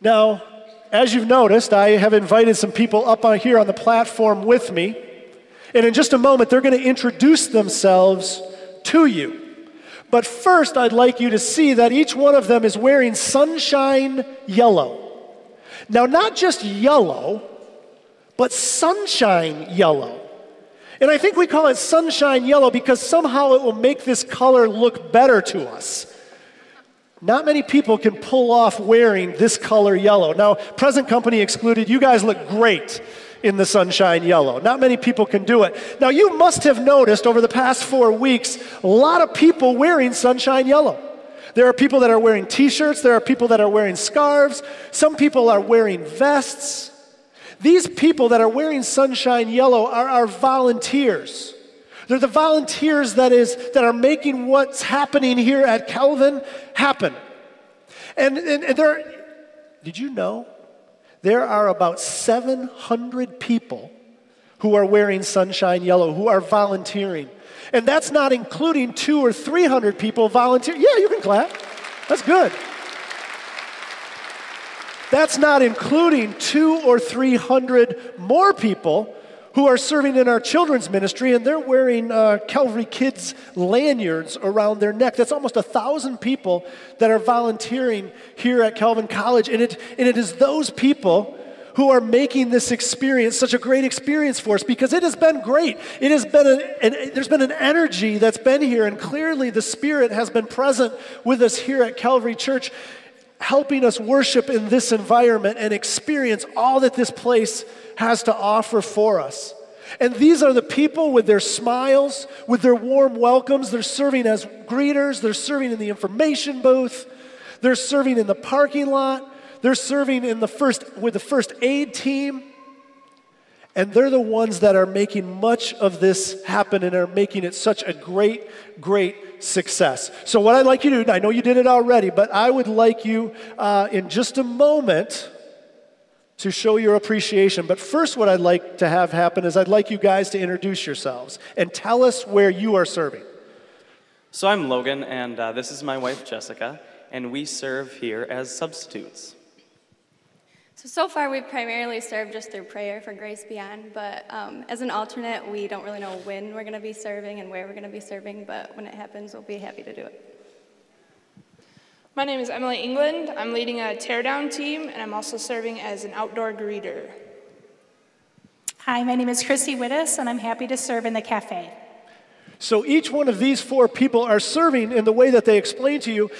Now, as you've noticed, I have invited some people up on here on the platform with me. And in just a moment, they're going to introduce themselves to you. But first, I'd like you to see that each one of them is wearing sunshine yellow. Now, not just yellow, but sunshine yellow. And I think we call it sunshine yellow because somehow it will make this color look better to us. Not many people can pull off wearing this color yellow. Now, present company excluded, you guys look great in the sunshine yellow. Not many people can do it. Now, you must have noticed over the past four weeks a lot of people wearing sunshine yellow. There are people that are wearing t shirts, there are people that are wearing scarves, some people are wearing vests. These people that are wearing sunshine yellow are our volunteers. They're the volunteers that, is, that are making what's happening here at Calvin happen. And, and, and there, did you know there are about 700 people who are wearing sunshine yellow, who are volunteering. And that's not including two or 300 people volunteering. Yeah, you can clap. That's good. That's not including two or 300 more people who are serving in our children's ministry, and they're wearing uh, Calvary Kids lanyards around their neck. That's almost a thousand people that are volunteering here at Calvin College, and it, and it is those people who are making this experience such a great experience for us because it has been great. It has been an, there's been an energy that's been here, and clearly the Spirit has been present with us here at Calvary Church, helping us worship in this environment and experience all that this place has to offer for us. And these are the people with their smiles, with their warm welcomes. They're serving as greeters, they're serving in the information booth, they're serving in the parking lot, they're serving in the first with the first aid team. And they're the ones that are making much of this happen and are making it such a great, great success. So, what I'd like you to do, I know you did it already, but I would like you uh, in just a moment to show your appreciation. But first, what I'd like to have happen is I'd like you guys to introduce yourselves and tell us where you are serving. So, I'm Logan, and uh, this is my wife, Jessica, and we serve here as substitutes. So, so far we've primarily served just through prayer for Grace Beyond, but um, as an alternate, we don't really know when we're going to be serving and where we're going to be serving, but when it happens, we'll be happy to do it. My name is Emily England. I'm leading a teardown team, and I'm also serving as an outdoor greeter. Hi, my name is Christy Wittes, and I'm happy to serve in the cafe. So each one of these four people are serving in the way that they explain to you,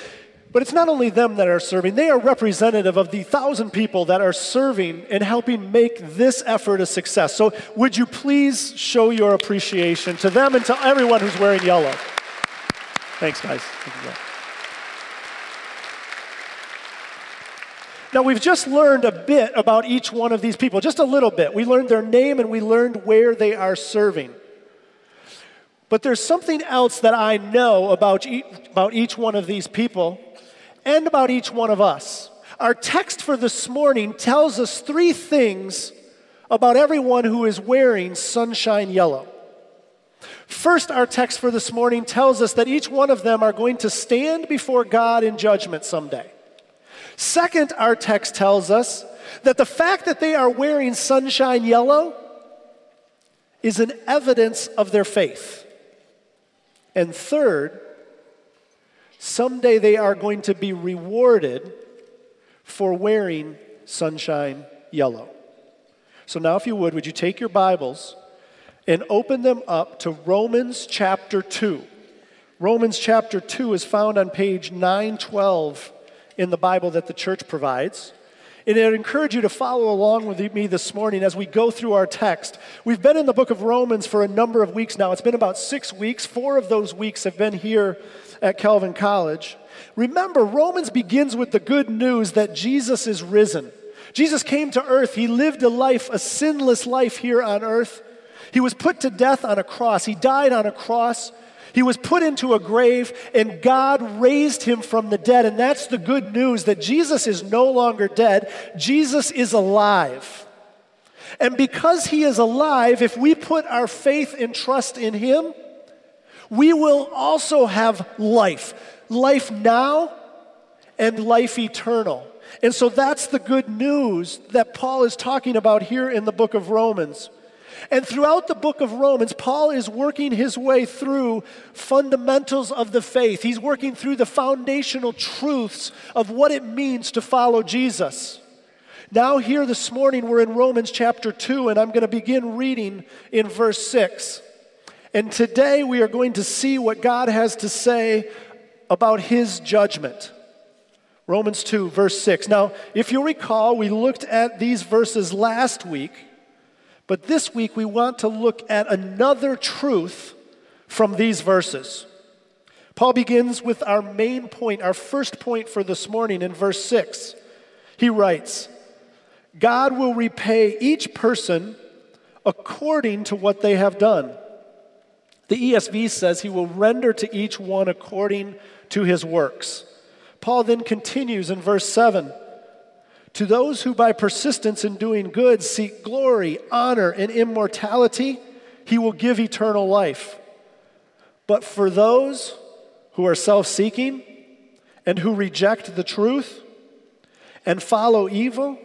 but it's not only them that are serving, they are representative of the thousand people that are serving and helping make this effort a success. So would you please show your appreciation to them and to everyone who's wearing yellow? Thanks, guys. Thank you, guys. Now, we've just learned a bit about each one of these people, just a little bit. We learned their name and we learned where they are serving. But there's something else that I know about each, about each one of these people and about each one of us. Our text for this morning tells us three things about everyone who is wearing sunshine yellow. First, our text for this morning tells us that each one of them are going to stand before God in judgment someday. Second, our text tells us that the fact that they are wearing sunshine yellow is an evidence of their faith. And third, someday they are going to be rewarded for wearing sunshine yellow. So now, if you would, would you take your Bibles and open them up to Romans chapter 2? Romans chapter 2 is found on page 912 in the Bible that the church provides. And I'd encourage you to follow along with me this morning as we go through our text. We've been in the book of Romans for a number of weeks now. It's been about six weeks. Four of those weeks have been here at Calvin College. Remember, Romans begins with the good news that Jesus is risen. Jesus came to earth. He lived a life, a sinless life here on earth. He was put to death on a cross. He died on a cross. He was put into a grave, and God raised him from the dead. And that's the good news that Jesus is no longer dead, Jesus is alive. And because he is alive, if we put our faith and trust in him, we will also have life life now and life eternal. And so that's the good news that Paul is talking about here in the book of Romans. And throughout the book of Romans, Paul is working his way through fundamentals of the faith. He's working through the foundational truths of what it means to follow Jesus. Now, here this morning, we're in Romans chapter 2, and I'm going to begin reading in verse 6. And today we are going to see what God has to say about his judgment. Romans 2, verse 6. Now, if you recall, we looked at these verses last week, but this week we want to look at another truth from these verses. Paul begins with our main point, our first point for this morning in verse 6. He writes, God will repay each person according to what they have done. The ESV says he will render to each one according to his works. Paul then continues in verse 7 To those who by persistence in doing good seek glory, honor, and immortality, he will give eternal life. But for those who are self seeking and who reject the truth and follow evil,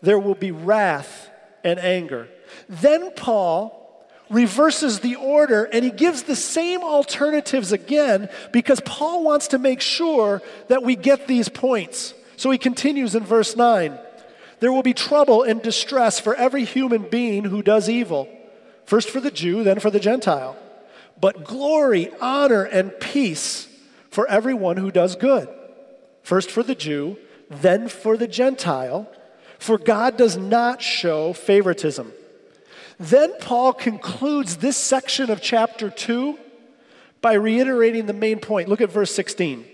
there will be wrath and anger. Then Paul reverses the order and he gives the same alternatives again because Paul wants to make sure that we get these points. So he continues in verse 9 There will be trouble and distress for every human being who does evil, first for the Jew, then for the Gentile. But glory, honor, and peace for everyone who does good, first for the Jew, then for the Gentile. For God does not show favoritism. Then Paul concludes this section of chapter 2 by reiterating the main point. Look at verse 16.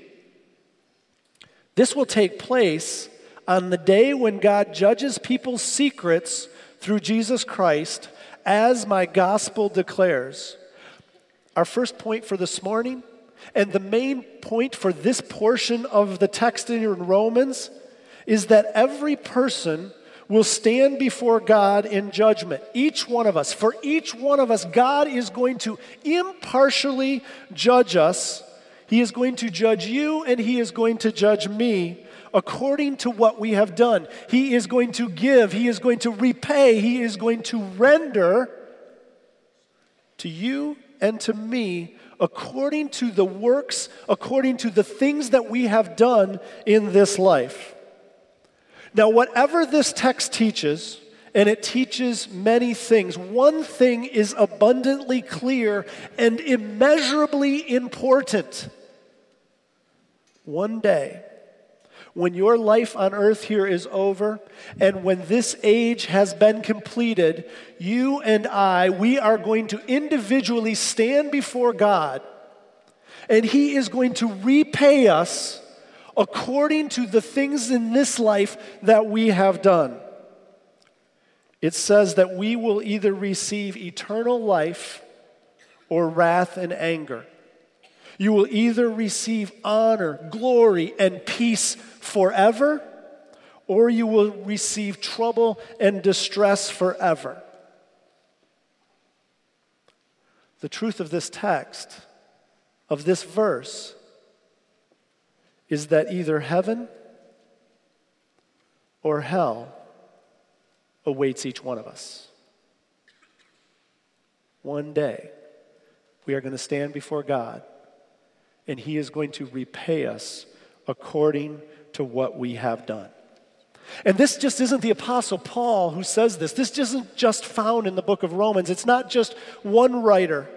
This will take place on the day when God judges people's secrets through Jesus Christ, as my gospel declares. Our first point for this morning, and the main point for this portion of the text in Romans, is that every person will stand before God in judgment. Each one of us. For each one of us, God is going to impartially judge us. He is going to judge you and He is going to judge me according to what we have done. He is going to give, He is going to repay, He is going to render to you and to me according to the works, according to the things that we have done in this life. Now, whatever this text teaches, and it teaches many things, one thing is abundantly clear and immeasurably important. One day, when your life on earth here is over, and when this age has been completed, you and I, we are going to individually stand before God, and He is going to repay us according to the things in this life that we have done. It says that we will either receive eternal life or wrath and anger. You will either receive honor, glory, and peace forever, or you will receive trouble and distress forever. The truth of this text, of this verse, is that either heaven or hell awaits each one of us. One day, we are going to stand before God, and He is going to repay us according to what we have done. And this just isn't the Apostle Paul who says this. This isn't just found in the book of Romans. It's not just one writer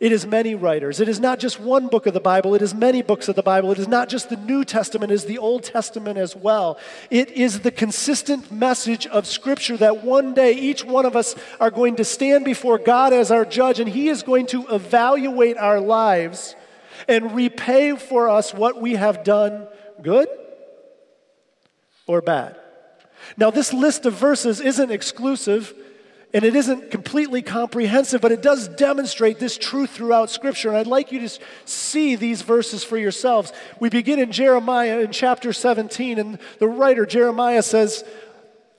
it is many writers. It is not just one book of the Bible, it is many books of the Bible. It is not just the New Testament, it is the Old Testament as well. It is the consistent message of Scripture that one day each one of us are going to stand before God as our judge, and He is going to evaluate our lives and repay for us what we have done good or bad. Now, this list of verses isn't exclusive. And it isn't completely comprehensive, but it does demonstrate this truth throughout Scripture. And I'd like you to see these verses for yourselves. We begin in Jeremiah in chapter 17, and the writer, Jeremiah, says,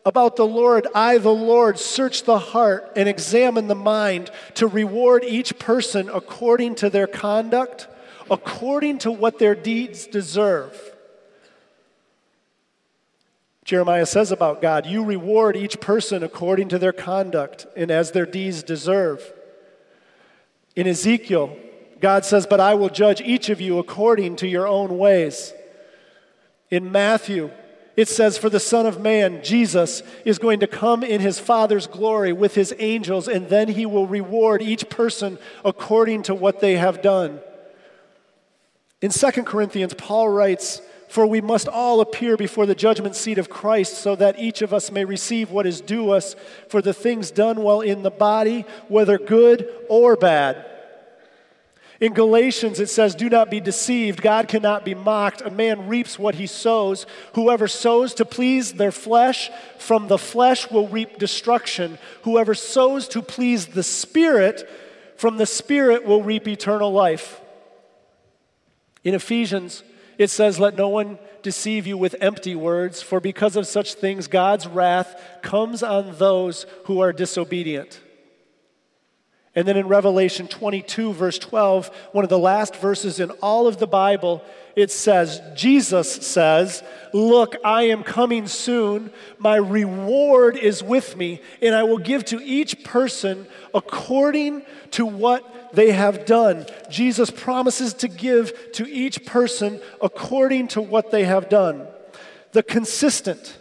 about the Lord, I, the Lord, search the heart and examine the mind to reward each person according to their conduct, according to what their deeds deserve. Jeremiah says about God, You reward each person according to their conduct and as their deeds deserve. In Ezekiel, God says, But I will judge each of you according to your own ways. In Matthew, it says, For the Son of Man, Jesus, is going to come in his Father's glory with his angels, and then he will reward each person according to what they have done. In 2 Corinthians, Paul writes, For we must all appear before the judgment seat of Christ, so that each of us may receive what is due us for the things done while in the body, whether good or bad. In Galatians, it says, Do not be deceived. God cannot be mocked. A man reaps what he sows. Whoever sows to please their flesh, from the flesh will reap destruction. Whoever sows to please the Spirit, from the Spirit will reap eternal life. In Ephesians, it says, Let no one deceive you with empty words, for because of such things, God's wrath comes on those who are disobedient. And then in Revelation 22, verse 12, one of the last verses in all of the Bible, it says, Jesus says, Look, I am coming soon. My reward is with me, and I will give to each person according to what they have done. Jesus promises to give to each person according to what they have done. The consistent,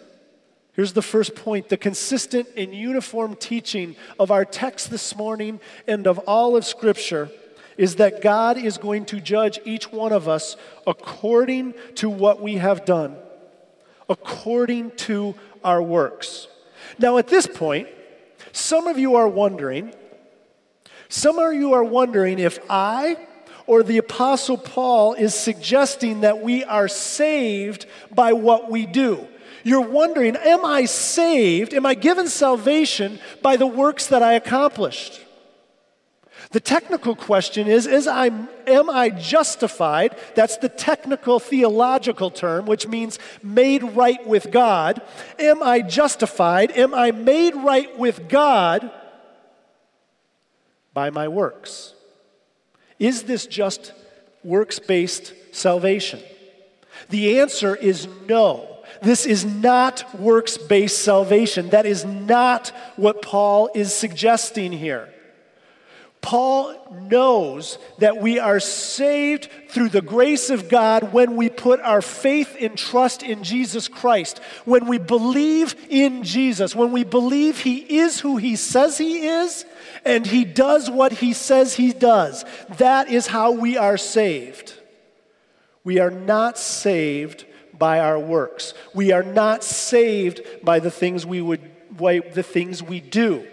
Here's the first point the consistent and uniform teaching of our text this morning and of all of Scripture is that God is going to judge each one of us according to what we have done, according to our works. Now, at this point, some of you are wondering, some of you are wondering if I or the Apostle Paul is suggesting that we are saved by what we do. You're wondering, am I saved? Am I given salvation by the works that I accomplished? The technical question is, is I, am I justified? That's the technical theological term, which means made right with God. Am I justified? Am I made right with God by my works? Is this just works based salvation? The answer is no. This is not works based salvation. That is not what Paul is suggesting here. Paul knows that we are saved through the grace of God when we put our faith and trust in Jesus Christ, when we believe in Jesus, when we believe He is who He says He is, and He does what He says He does. That is how we are saved. We are not saved by our works. We are not saved by the things we would the things we do.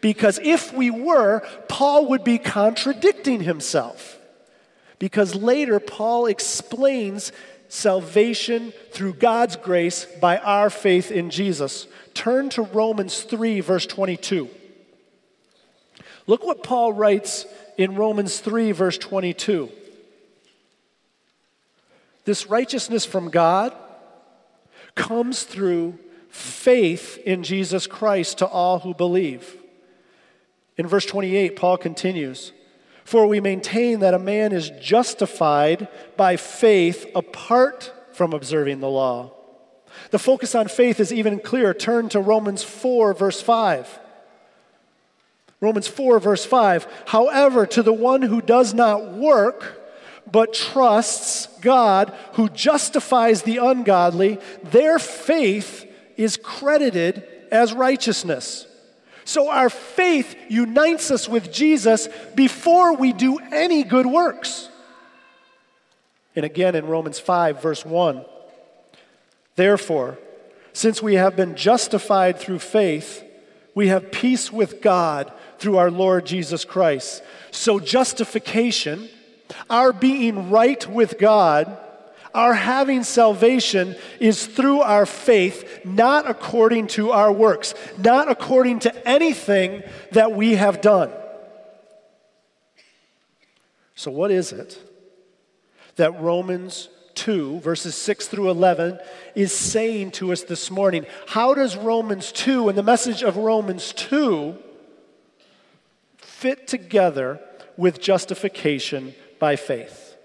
Because if we were, Paul would be contradicting himself. Because later Paul explains salvation through God's grace by our faith in Jesus. Turn to Romans 3 verse 22. Look what Paul writes in Romans 3 verse 22. This righteousness from God comes through faith in Jesus Christ to all who believe. In verse 28, Paul continues For we maintain that a man is justified by faith apart from observing the law. The focus on faith is even clearer. Turn to Romans 4, verse 5. Romans 4, verse 5. However, to the one who does not work, but trusts God who justifies the ungodly, their faith is credited as righteousness. So our faith unites us with Jesus before we do any good works. And again in Romans 5, verse 1 Therefore, since we have been justified through faith, we have peace with God through our Lord Jesus Christ. So justification our being right with God, our having salvation is through our faith, not according to our works, not according to anything that we have done. So, what is it that Romans 2, verses 6 through 11, is saying to us this morning? How does Romans 2 and the message of Romans 2 fit together with justification by faith.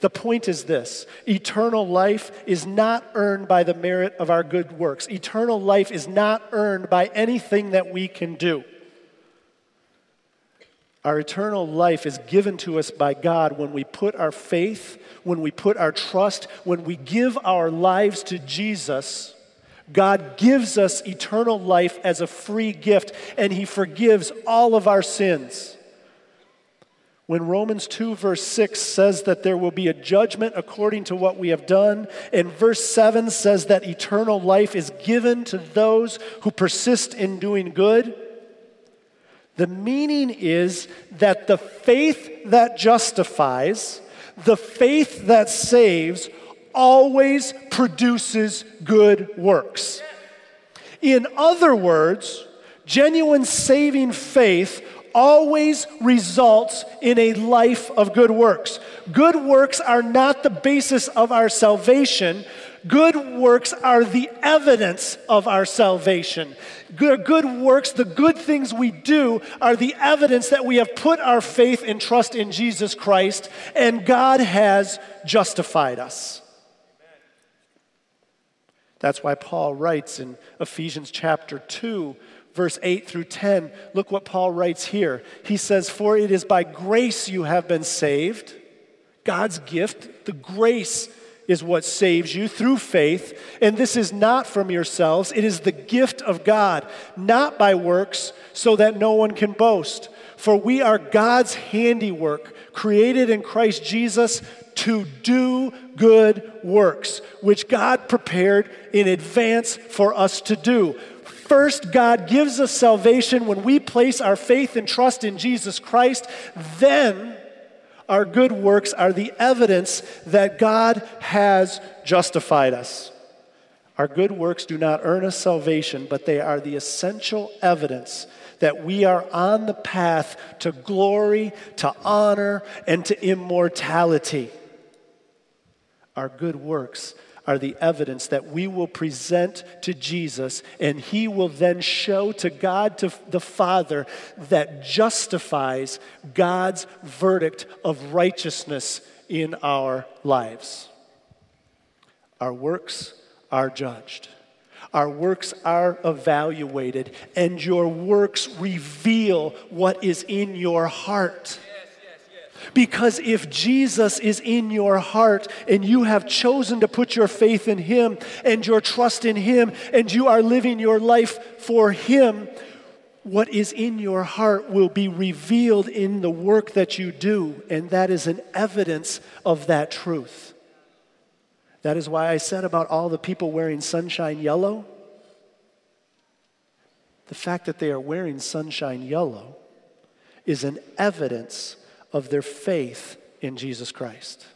The point is this eternal life is not earned by the merit of our good works. Eternal life is not earned by anything that we can do. Our eternal life is given to us by God when we put our faith, when we put our trust, when we give our lives to Jesus. God gives us eternal life as a free gift, and He forgives all of our sins. When Romans 2, verse 6 says that there will be a judgment according to what we have done, and verse 7 says that eternal life is given to those who persist in doing good, the meaning is that the faith that justifies, the faith that saves, always produces good works. In other words, genuine saving faith always results in a life of good works. Good works are not the basis of our salvation. Good works are the evidence of our salvation. Good, good, works, the good things we do, are the evidence that we have put our faith and trust in Jesus Christ, and God has justified us. That's why Paul writes in Ephesians chapter 2, verse 8 through 10. Look what Paul writes here. He says, For it is by grace you have been saved, God's gift, the grace is what saves you through faith. And this is not from yourselves, it is the gift of God, not by works, so that no one can boast. For we are God's handiwork, created in Christ Jesus to do good works, which God prepared in advance for us to do. First, God gives us salvation when we place our faith and trust in Jesus Christ. Then, our good works are the evidence that God has justified us. Our good works do not earn us salvation, but they are the essential evidence that we are on the path to glory, to honor, and to immortality. Our good works are the evidence that we will present to Jesus, and He will then show to God, to the Father, that justifies God's verdict of righteousness in our lives. Our works are judged. Our works are evaluated, and your works reveal what is in your heart. Because if Jesus is in your heart and you have chosen to put your faith in Him and your trust in Him and you are living your life for Him, what is in your heart will be revealed in the work that you do, and that is an evidence of that truth. That is why I said about all the people wearing sunshine yellow. The fact that they are wearing sunshine yellow is an evidence of their faith in Jesus Christ.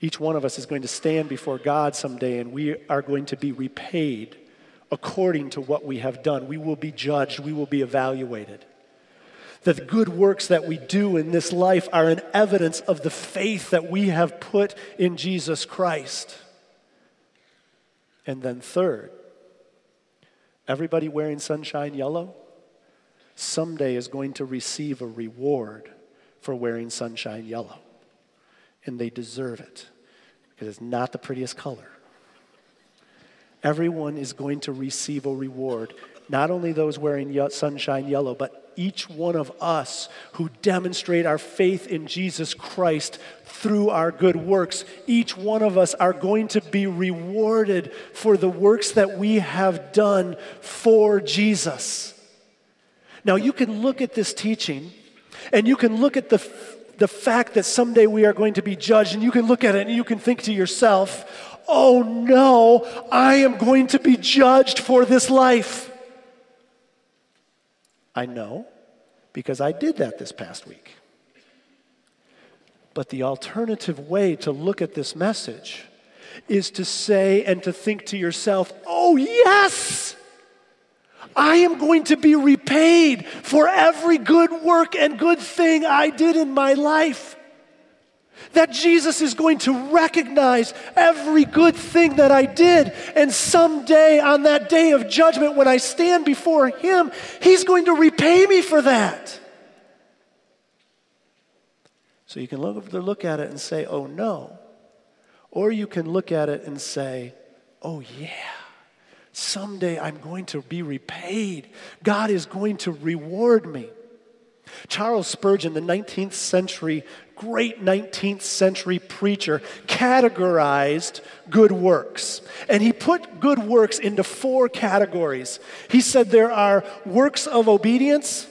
Each one of us is going to stand before God someday and we are going to be repaid according to what we have done. We will be judged, we will be evaluated. The good works that we do in this life are an evidence of the faith that we have put in Jesus Christ. And then, third, everybody wearing sunshine yellow? Someday is going to receive a reward for wearing sunshine yellow. And they deserve it because it's not the prettiest color. Everyone is going to receive a reward, not only those wearing sunshine yellow, but each one of us who demonstrate our faith in Jesus Christ through our good works. Each one of us are going to be rewarded for the works that we have done for Jesus. Now, you can look at this teaching and you can look at the, the fact that someday we are going to be judged, and you can look at it and you can think to yourself, oh no, I am going to be judged for this life. I know because I did that this past week. But the alternative way to look at this message is to say and to think to yourself, oh, yes! I am going to be repaid for every good work and good thing I did in my life. That Jesus is going to recognize every good thing that I did. And someday, on that day of judgment, when I stand before Him, He's going to repay me for that. So you can look, look at it and say, oh no. Or you can look at it and say, oh yeah, someday I'm going to be repaid. God is going to reward me. Charles Spurgeon, the 19th century, great 19th century preacher, categorized good works. And he put good works into four categories. He said there are works of obedience,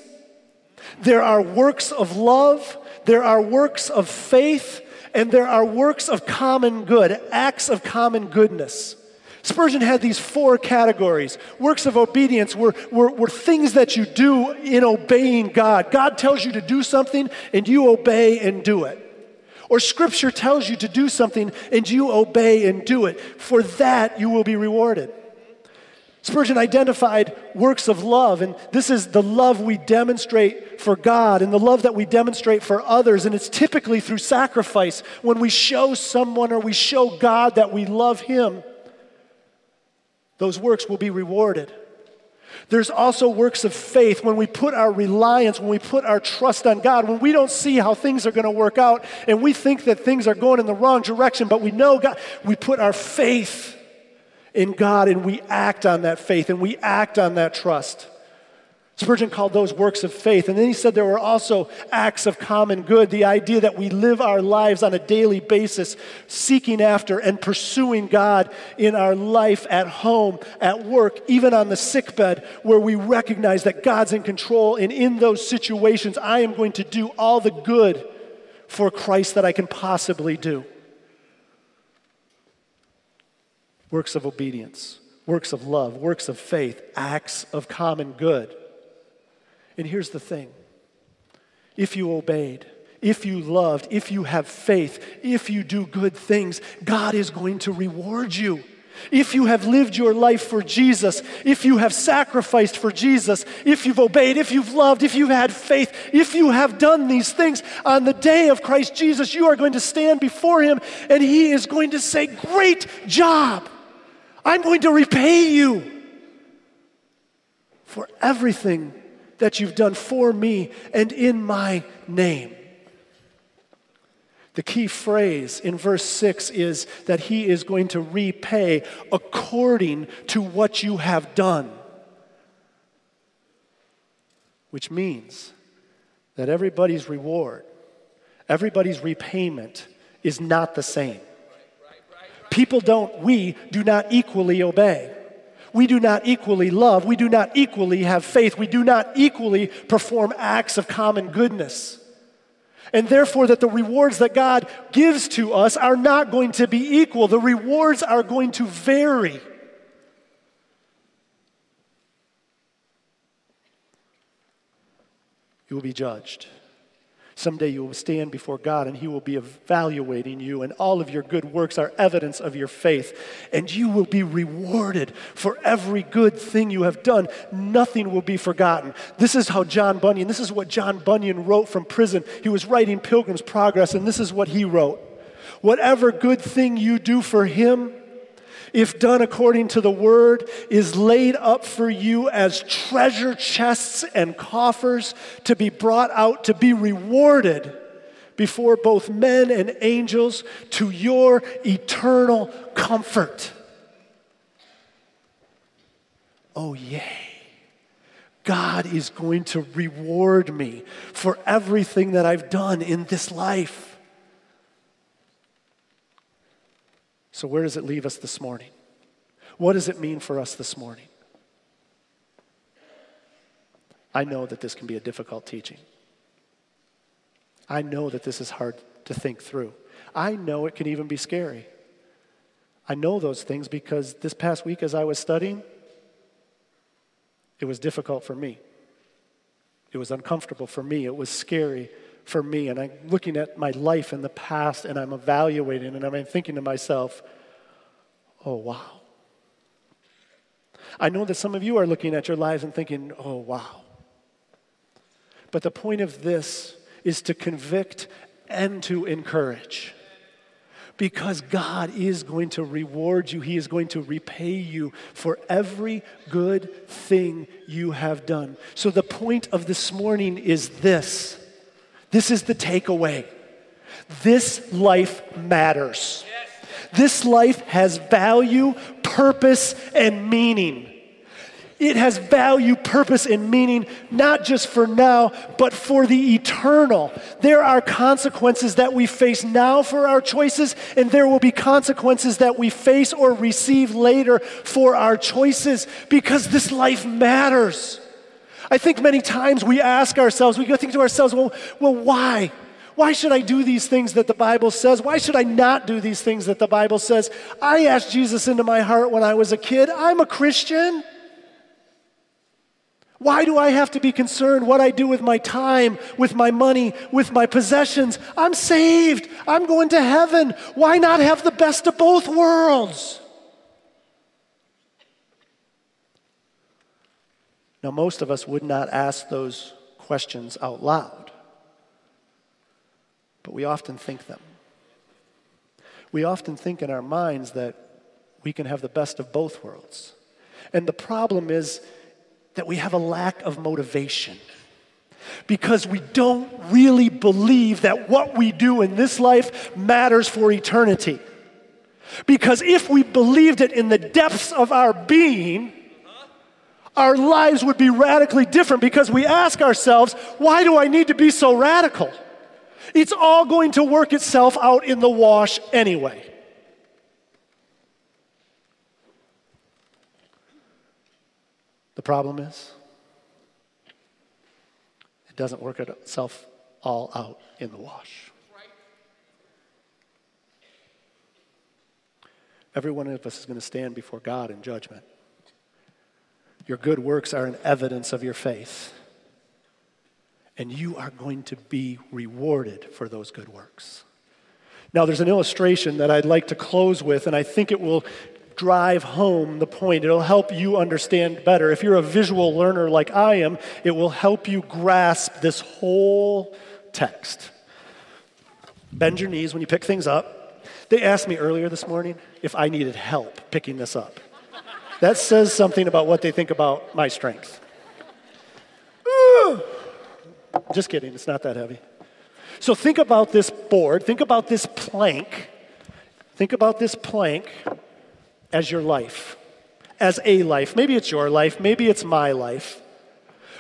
there are works of love, there are works of faith, and there are works of common good, acts of common goodness. Spurgeon had these four categories. Works of obedience were, were, were, things that you do in obeying God. God tells you to do something and you obey and do it. Or Scripture tells you to do something and you obey and do it. For that you will be rewarded. Spurgeon identified works of love, and this is the love we demonstrate for God and the love that we demonstrate for others. And it's typically through sacrifice when we show someone or we show God that we love Him those works will be rewarded. There's also works of faith when we put our reliance, when we put our trust on God, when we don't see how things are going to work out and we think that things are going in the wrong direction, but we know God, we put our faith in God and we act on that faith and we act on that trust. Spurgeon called those works of faith. And then he said there were also acts of common good, the idea that we live our lives on a daily basis, seeking after and pursuing God in our life at home, at work, even on the sickbed, where we recognize that God's in control. And in those situations, I am going to do all the good for Christ that I can possibly do. Works of obedience, works of love, works of faith, acts of common good. And here's the thing if you obeyed, if you loved, if you have faith, if you do good things, God is going to reward you. If you have lived your life for Jesus, if you have sacrificed for Jesus, if you've obeyed, if you've loved, if you've had faith, if you have done these things, on the day of Christ Jesus, you are going to stand before Him and He is going to say, Great job! I'm going to repay you for everything that you've done for me and in my name. The key phrase in verse 6 is that he is going to repay according to what you have done. Which means that everybody's reward, everybody's repayment is not the same. People don't, we do not equally obey we do not equally love, we do not equally have faith, we do not equally perform acts of common goodness. And therefore, that the rewards that God gives to us are not going to be equal. The rewards are going to vary. You will be judged. Someday you will stand before God and He will be evaluating you, and all of your good works are evidence of your faith. And you will be rewarded for every good thing you have done. Nothing will be forgotten. This is how John Bunyan, this is what John Bunyan wrote from prison. He was writing Pilgrim's Progress, and this is what he wrote Whatever good thing you do for Him, if done according to the word, is laid up for you as treasure chests and coffers to be brought out to be rewarded before both men and angels to your eternal comfort. Oh, yay. God is going to reward me for everything that I've done in this life. So, where does it leave us this morning? What does it mean for us this morning? I know that this can be a difficult teaching. I know that this is hard to think through. I know it can even be scary. I know those things because this past week, as I was studying, it was difficult for me. It was uncomfortable for me. It was scary for me. And I'm looking at my life in the past and I'm evaluating and I'm thinking to myself, oh, wow. I know that some of you are looking at your lives and thinking, oh, wow. But the point of this is to convict and to encourage. Because God is going to reward you, He is going to repay you for every good thing you have done. So, the point of this morning is this this is the takeaway. this life matters. This life has value, purpose, and meaning. It has value, purpose, and meaning, not just for now, but for the eternal. There are consequences that we face now for our choices, and there will be consequences that we face or receive later for our choices because this life matters. I think many times we ask ourselves, we go think to ourselves, well, well, why? Why should I do these things that the Bible says? Why should I not do these things that the Bible says? I asked Jesus into my heart when I was a kid. I'm a Christian. Why do I have to be concerned what I do with my time, with my money, with my possessions? I'm saved. I'm going to heaven. Why not have the best of both worlds? Now, most of us would not ask those questions out loud, but we often think them. We often think in our minds that we can have the best of both worlds. And the problem is, that we have a lack of motivation because we don't really believe that what we do in this life matters for eternity. Because if we believed it in the depths of our being, our lives would be radically different because we ask ourselves, why do I need to be so radical? It's all going to work itself out in the wash anyway. The problem is, it doesn't work itself all out in the wash. Every one of us is going to stand before God in judgment. Your good works are an evidence of your faith. And you are going to be rewarded for those good works. Now, there's an illustration that I'd like to close with, and I think it will drive home the point. It'll help you understand better. If you're a visual learner like I am, it will help you grasp this whole text. Bend your knees when you pick things up. They asked me earlier this morning if I needed help picking this up. That says something about what they think about my strength. Just kidding, it's not that heavy. So think about this board, think about this plank. Think about this plank as your life, as a life. Maybe it's your life, maybe it's my life.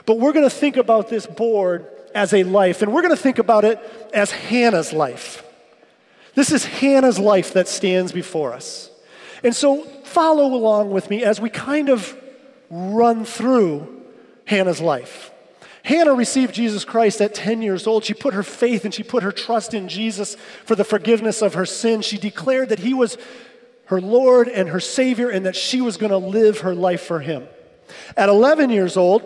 But we're going to think about this board as a life, and we're going to think about it as Hannah's life. This is Hannah's life that stands before us. And so follow along with me as we kind of run through Hannah's life. Hannah received Jesus Christ at 10 years old. She put her faith and she put her trust in Jesus for the forgiveness of her sin. She declared that he was her Lord and her Savior, and that she was going to live her life for Him. At 11 years old,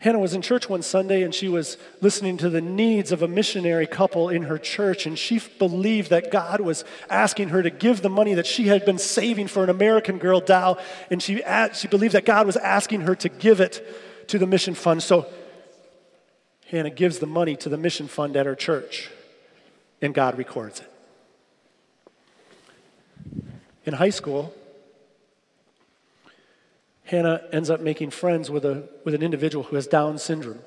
Hannah was in church one Sunday and she was listening to the needs of a missionary couple in her church, and she believed that God was asking her to give the money that she had been saving for an American Girl doll, and she, she believed that God was asking her to give it to the mission fund. So Hannah gives the money to the mission fund at her church, and God records it. In high school, Hannah ends up making friends with, a, with an individual who has Down syndrome.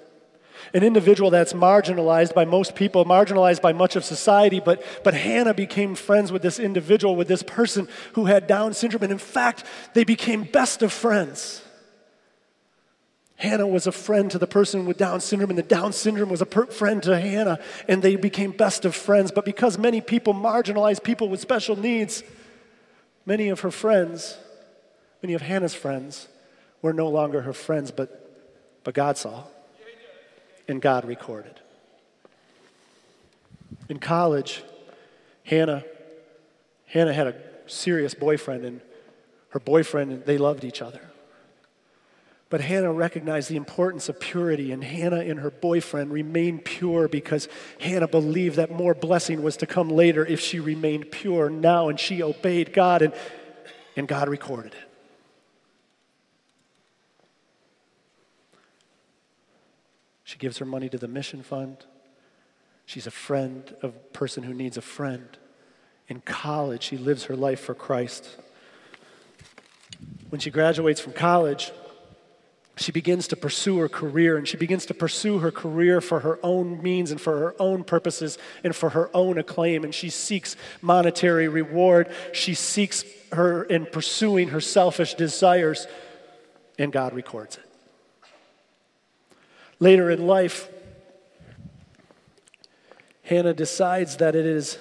An individual that's marginalized by most people, marginalized by much of society, but, but Hannah became friends with this individual, with this person who had Down syndrome, and in fact, they became best of friends. Hannah was a friend to the person with Down syndrome, and the Down syndrome was a per- friend to Hannah, and they became best of friends. But because many people marginalize people with special needs, Many of her friends, many of Hannah's friends, were no longer her friends, but, but God saw and God recorded. In college, Hannah, Hannah had a serious boyfriend, and her boyfriend, they loved each other. But Hannah recognized the importance of purity, and Hannah and her boyfriend remained pure because Hannah believed that more blessing was to come later if she remained pure now, and she obeyed God, and, and God recorded it. She gives her money to the mission fund. She's a friend of person who needs a friend. In college, she lives her life for Christ. When she graduates from college, she begins to pursue her career and she begins to pursue her career for her own means and for her own purposes and for her own acclaim and she seeks monetary reward she seeks her in pursuing her selfish desires and god records it later in life hannah decides that it is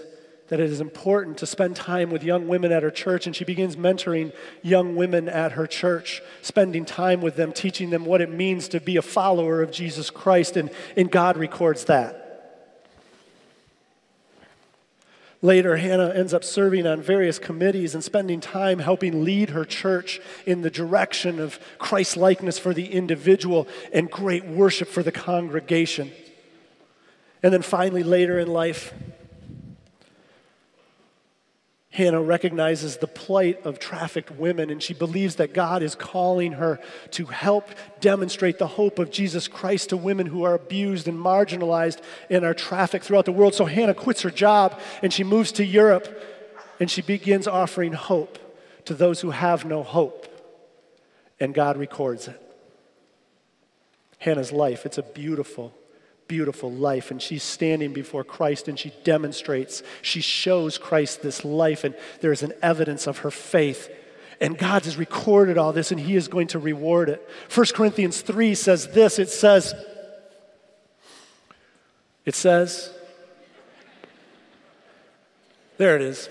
that it is important to spend time with young women at her church, and she begins mentoring young women at her church, spending time with them, teaching them what it means to be a follower of Jesus Christ, and, and God records that. Later, Hannah ends up serving on various committees and spending time helping lead her church in the direction of Christ likeness for the individual and great worship for the congregation. And then finally, later in life, Hannah recognizes the plight of trafficked women, and she believes that God is calling her to help demonstrate the hope of Jesus Christ to women who are abused and marginalized and are trafficked throughout the world. So Hannah quits her job and she moves to Europe and she begins offering hope to those who have no hope. And God records it. Hannah's life, it's a beautiful beautiful life. And she's standing before Christ and she demonstrates, she shows Christ this life, and there is an evidence of her faith. And God has recorded all this and He is going to reward it. 1 Corinthians 3 says this it says, it says, there it is.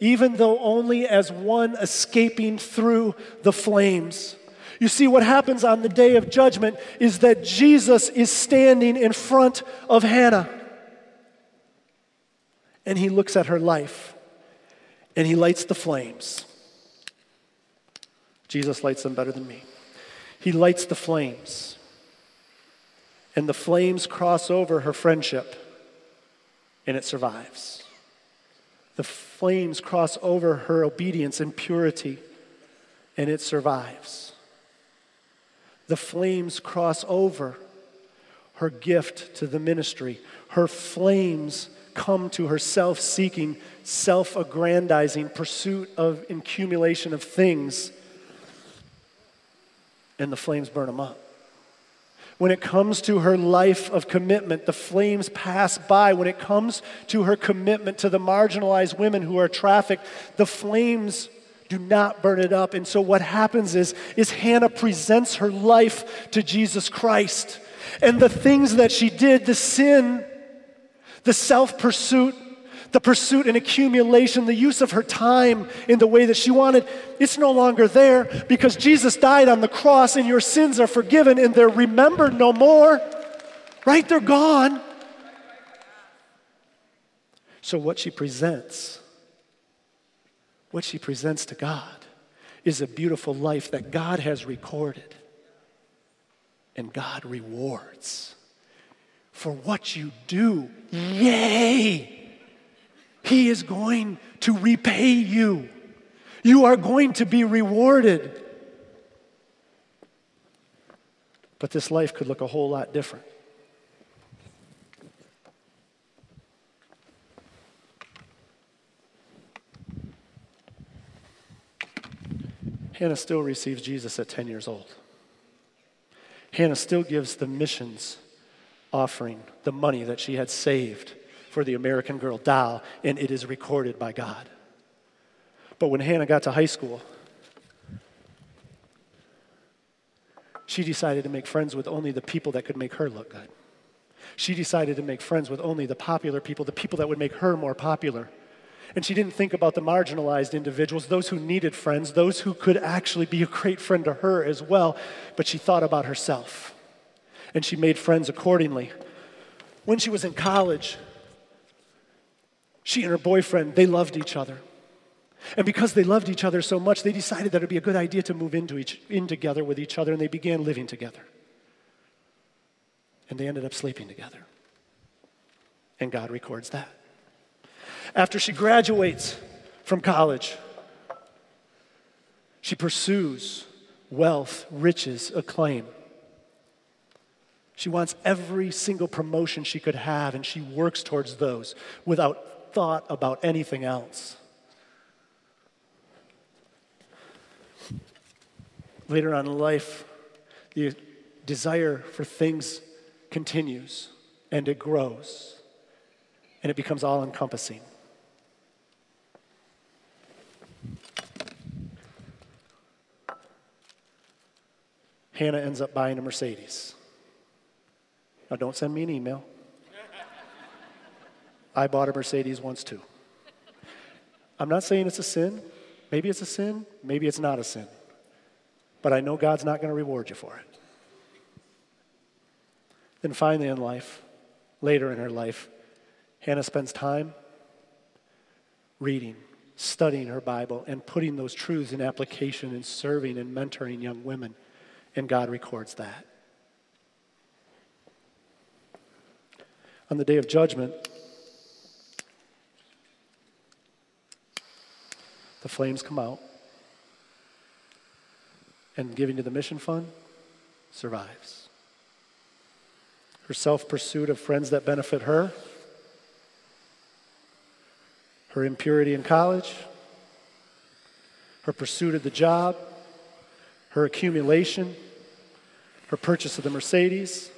even though only as one escaping through the flames. You see, what happens on the day of judgment is that Jesus is standing in front of Hannah. And he looks at her life and he lights the flames. Jesus lights them better than me. He lights the flames. And the flames cross over her friendship and it survives. The flames cross over her obedience and purity, and it survives. The flames cross over her gift to the ministry. Her flames come to her self seeking, self aggrandizing pursuit of accumulation of things, and the flames burn them up. When it comes to her life of commitment, the flames pass by. When it comes to her commitment to the marginalized women who are trafficked, the flames do not burn it up. And so what happens is, is Hannah presents her life to Jesus Christ. And the things that she did, the sin, the self pursuit, the pursuit and accumulation, the use of her time in the way that she wanted, it's no longer there because Jesus died on the cross and your sins are forgiven and they're remembered no more. Right? They're gone. So, what she presents, what she presents to God, is a beautiful life that God has recorded and God rewards for what you do. Yay! He is going to repay you. You are going to be rewarded. But this life could look a whole lot different. Hannah still receives Jesus at 10 years old. Hannah still gives the missions offering, the money that she had saved for the American Girl doll, and it is recorded by God. But when Hannah got to high school, she decided to make friends with only the people that could make her look good. She decided to make friends with only the popular people, the people that would make her more popular. And she didn't think about the marginalized individuals, those who needed friends, those who could actually be a great friend to her as well. But she thought about herself. And she made friends accordingly. When she was in college, she and her boyfriend, they loved each other. And because they loved each other so much, they decided that it would be a good idea to move into each, in together with each other, and they began living together. And they ended up sleeping together. And God records that. After she graduates from college, she pursues wealth, riches, acclaim. She wants every single promotion she could have, and she works towards those without thought about anything else. Later on in life, the desire for things continues and it grows and it becomes all encompassing. Hannah ends up buying a Mercedes. Now, don't send me an email. I bought a Mercedes once too. I'm not saying it's a sin. Maybe it's a sin, maybe it's not a sin. But I know God's not going to reward you for it. Then finally in life, later in her life, Hannah spends time reading, studying her Bible, and putting those truths in application and serving and mentoring young women. And God records that. On the day of judgment, the flames come out, and giving to the mission fund survives. Her self pursuit of friends that benefit her, her impurity in college, her pursuit of the job, her accumulation, her purchase of the Mercedes,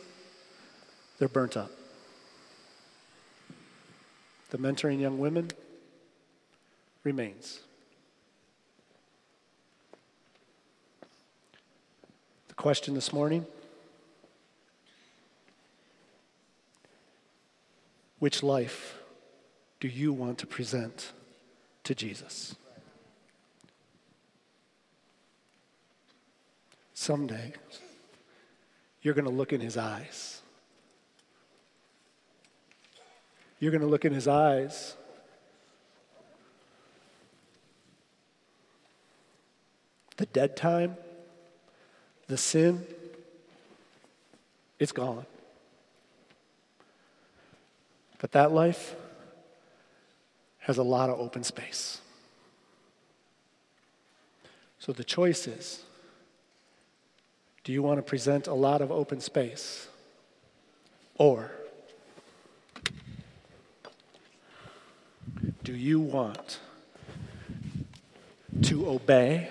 they're burnt up. The mentoring young women remains. Question this morning which life do you want to present to Jesus? Someday, you're going to look in his eyes. You're going to look in his eyes. The dead time, the sin, it's gone. But that life has a lot of open space. So the choice is do you want to present a lot of open space? Or do you want to obey?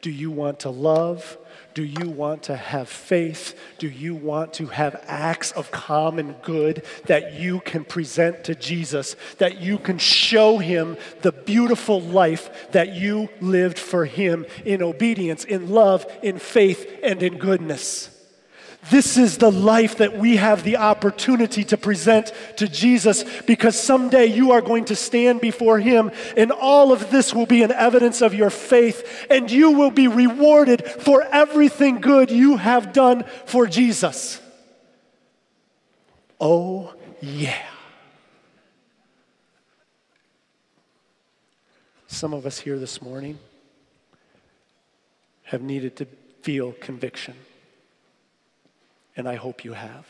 Do you want to love? Do you want to have faith? Do you want to have acts of common good that you can present to Jesus, that you can show him the beautiful life that you lived for him in obedience, in love, in faith, and in goodness? This is the life that we have the opportunity to present to Jesus because someday you are going to stand before Him and all of this will be an evidence of your faith and you will be rewarded for everything good you have done for Jesus. Oh, yeah. Some of us here this morning have needed to feel conviction and I hope you have.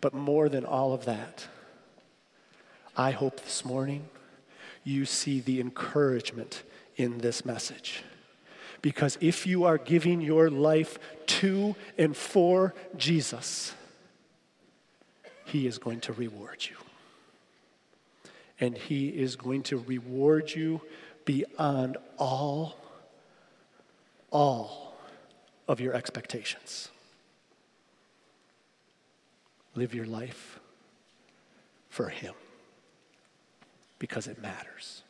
But more than all of that, I hope this morning you see the encouragement in this message. Because if you are giving your life to and for Jesus, He is going to reward you. And He is going to reward you beyond all, all of your expectations. Live your life for Him because it matters.